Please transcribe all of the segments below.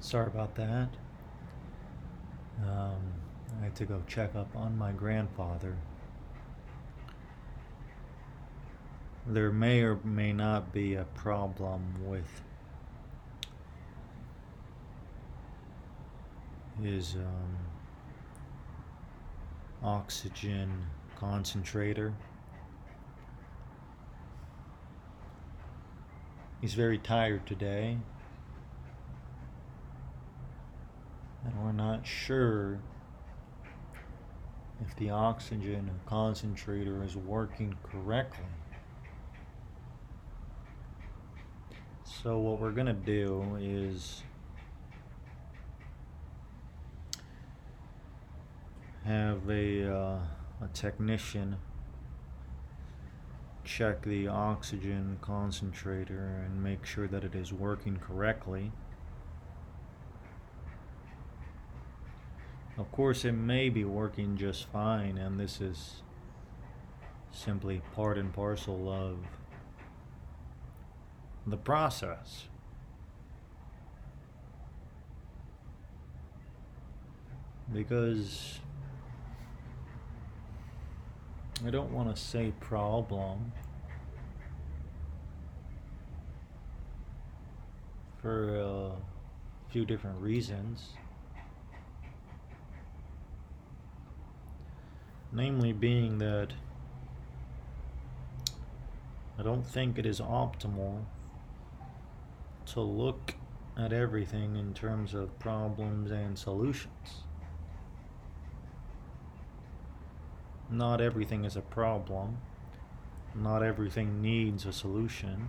Sorry about that. Um, I had to go check up on my grandfather. There may or may not be a problem with his um, oxygen concentrator. He's very tired today. And we're not sure if the oxygen concentrator is working correctly. So, what we're going to do is have a, uh, a technician check the oxygen concentrator and make sure that it is working correctly. Of course, it may be working just fine, and this is simply part and parcel of the process. Because I don't want to say problem for a few different reasons. Namely, being that I don't think it is optimal to look at everything in terms of problems and solutions. Not everything is a problem, not everything needs a solution.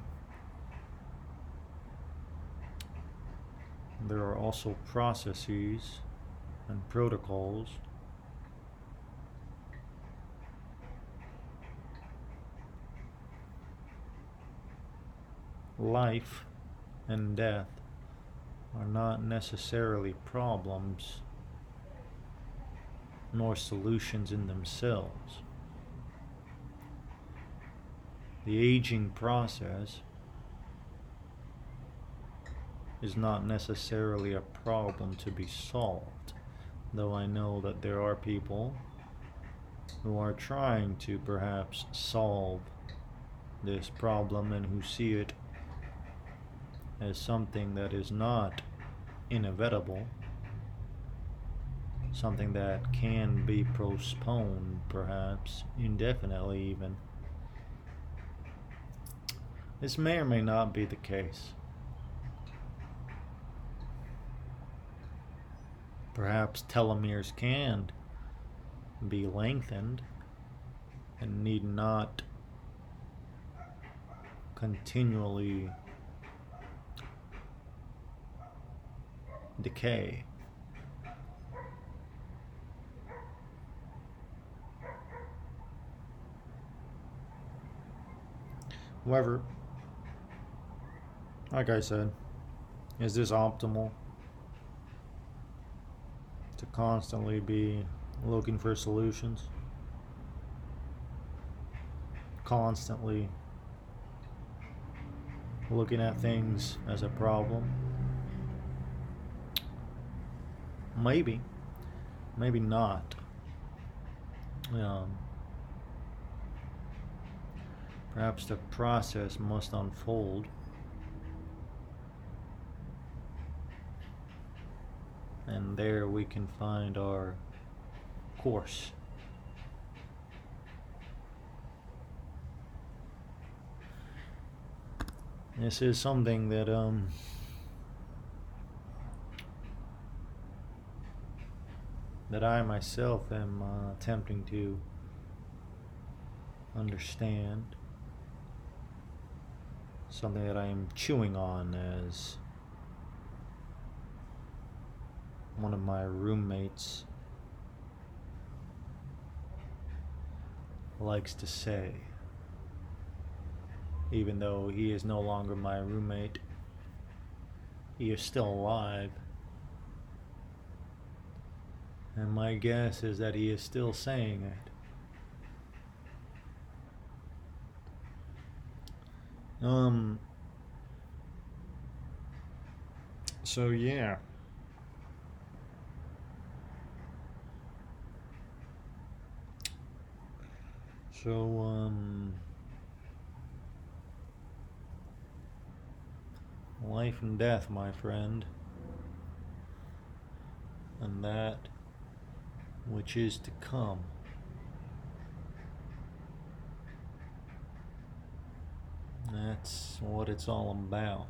There are also processes and protocols life and death are not necessarily problems nor solutions in themselves. The aging process is not necessarily a problem to be solved, though I know that there are people who are trying to perhaps solve this problem and who see it as something that is not inevitable, something that can be postponed, perhaps indefinitely, even. This may or may not be the case. Perhaps telomeres can be lengthened and need not continually decay. However, like I said, is this optimal to constantly be looking for solutions? Constantly looking at things as a problem? Maybe. Maybe not. Um, perhaps the process must unfold. And there we can find our course. This is something that um, that I myself am uh, attempting to understand. Something that I am chewing on as one of my roommates likes to say. Even though he is no longer my roommate, he is still alive. And my guess is that he is still saying it. Um. So yeah. So um. Life and death, my friend. And that which is to come. That's what it's all about.